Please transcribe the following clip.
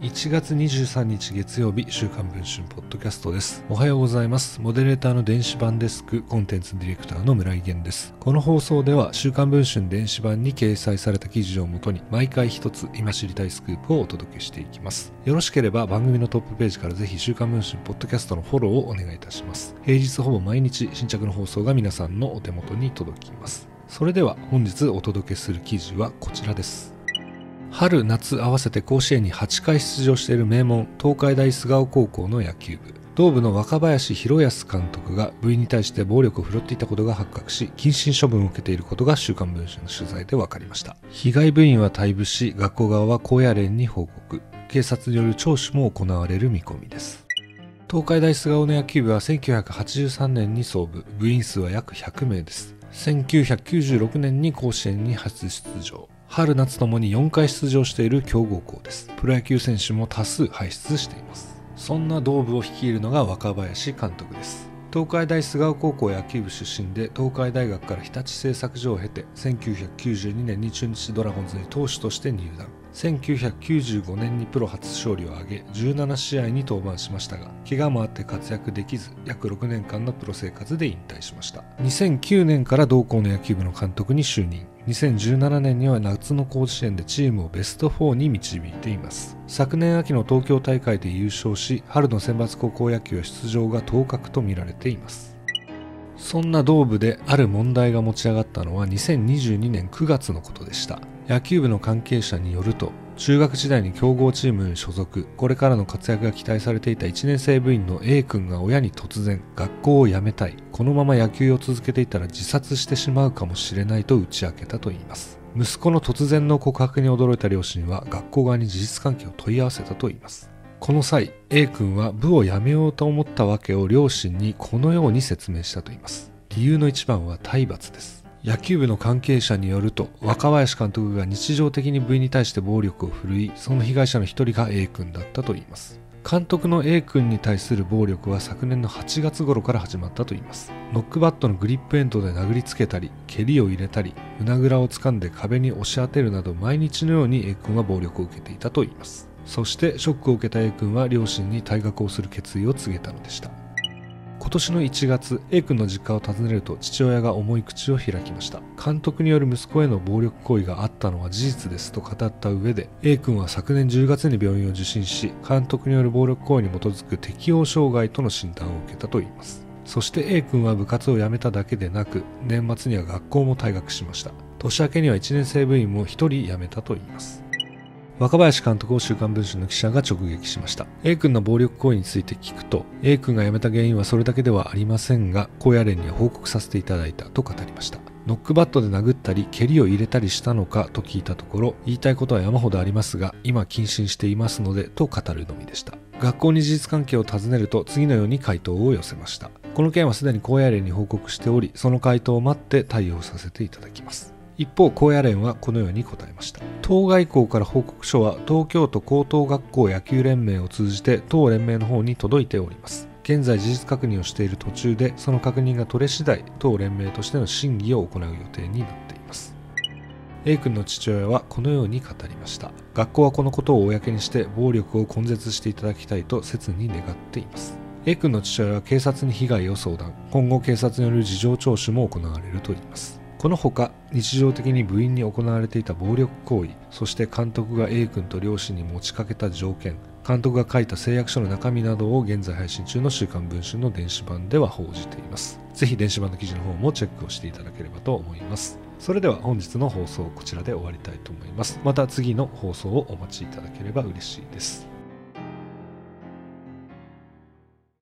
1月23日月曜日週刊文春ポッドキャストです。おはようございます。モデレーターの電子版デスクコンテンツディレクターの村井源です。この放送では週刊文春電子版に掲載された記事をもとに毎回一つ今知りたいスクープをお届けしていきます。よろしければ番組のトップページからぜひ週刊文春ポッドキャストのフォローをお願いいたします。平日ほぼ毎日新着の放送が皆さんのお手元に届きます。それでは本日お届けする記事はこちらです。春夏合わせて甲子園に8回出場している名門東海大菅生高校の野球部。同部の若林博康監督が部員に対して暴力を振るっていたことが発覚し謹慎処分を受けていることが週刊文春の取材で分かりました。被害部員は退部し学校側は高野連に報告。警察による聴取も行われる見込みです。東海大菅生の野球部は1983年に創部。部員数は約100名です。1996年に甲子園に初出場。春夏ともに4回出場している強豪校です。プロ野球選手も多数輩出しています。そんな同部を率いるのが若林監督です。東海大菅生高校野球部出身で東海大学から日立製作所を経て1992年に中日ドラゴンズに投手として入団。1995年にプロ初勝利を挙げ17試合に登板しましたが怪我もあって活躍できず約6年間のプロ生活で引退しました。2009年から同校の野球部の監督に就任。2017年には夏の甲子園でチームをベスト4に導いています。昨年秋の東京大会で優勝し春の選抜高校野球出場が当確とみられています。そんな同部である問題が持ち上がったのは2022年9月のことでした。野球部の関係者によると中学時代に強豪チームに所属。これからの活躍が期待されていた1年生部員の A 君が親に突然学校を辞めたい。このまま野球を続けていたら自殺してしまうかもしれないと打ち明けたといいます。息子の突然の告白に驚いた両親は学校側に事実関係を問い合わせたといいます。この際 A 君は部を辞めようと思ったわけを両親にこのように説明したといいます。理由の一番は体罰です。野球部の関係者によると若林監督が日常的に部員に対して暴力を振るいその被害者の一人が A 君だったといいます。監督の A 君に対する暴力は昨年の8月頃から始まったといいます。ノックバットのグリップエンドで殴りつけたり蹴りを入れたり胸ぐらを掴んで壁に押し当てるなど毎日のように A 君は暴力を受けていたといいます。そしてショックを受けた A 君は両親に退学をする決意を告げたのでした。今年の1月 A 君の実家を訪ねると父親が重い口を開きました。監督による息子への暴力行為があったのは事実ですと語った上で A 君は昨年10月に病院を受診し監督による暴力行為に基づく適応障害との診断を受けたといいます。そして A 君は部活を辞めただけでなく年末には学校も退学しました。年明けには1年生部員も1人辞めたといいます。若林監督を週刊文春の記者が直撃しました。A 君の暴力行為について聞くと A 君が辞めた原因はそれだけではありませんが高野連には報告させていただいたと語りました。ノックバットで殴ったり蹴りを入れたりしたのかと聞いたところ言いたいことは山ほどありますが今謹慎していますのでと語るのみでした。学校に事実関係を尋ねると次のように回答を寄せました。この件はすでに高野連に報告しておりその回答を待って対応させていただきます。一方高野連はこのように答えました。当該校から報告書は東京都高等学校野球連盟を通じて当連盟の方に届いております。現在事実確認をしている途中でその確認が取れ次第当連盟としての審議を行う予定になっています。A 君の父親はこのように語りました。学校はこのことを公にして暴力を根絶していただきたいと切に願っています。A 君の父親は警察に被害を相談。今後警察による事情聴取も行われるといいます。このほか日常的に部員に行われていた暴力行為そして監督が A 君と両親に持ちかけた条件監督が書いた誓約書の中身などを現在配信中の週刊文春の電子版では報じています。ぜひ電子版の記事の方もチェックをしていただければと思います。それでは本日の放送こちらで終わりたいと思います。また次の放送をお待ちいただければ嬉しいです。